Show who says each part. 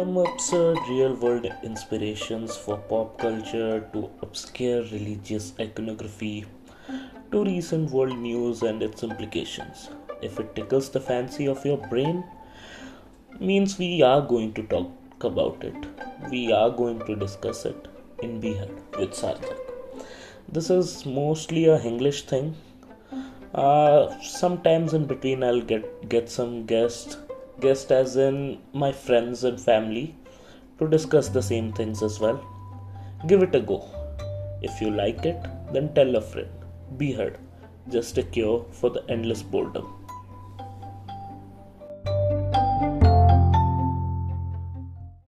Speaker 1: From absurd real world inspirations for pop culture to obscure religious iconography to recent world news and its implications. If it tickles the fancy of your brain, means we are going to talk about it. We are going to discuss it in Bihar with Sarthak. This is mostly a English thing. Uh, sometimes in between, I'll get get some guests guest as in my friends and family to discuss the same things as well. Give it a go. If you like it, then tell a friend. Be heard. Just a cure for the endless boredom.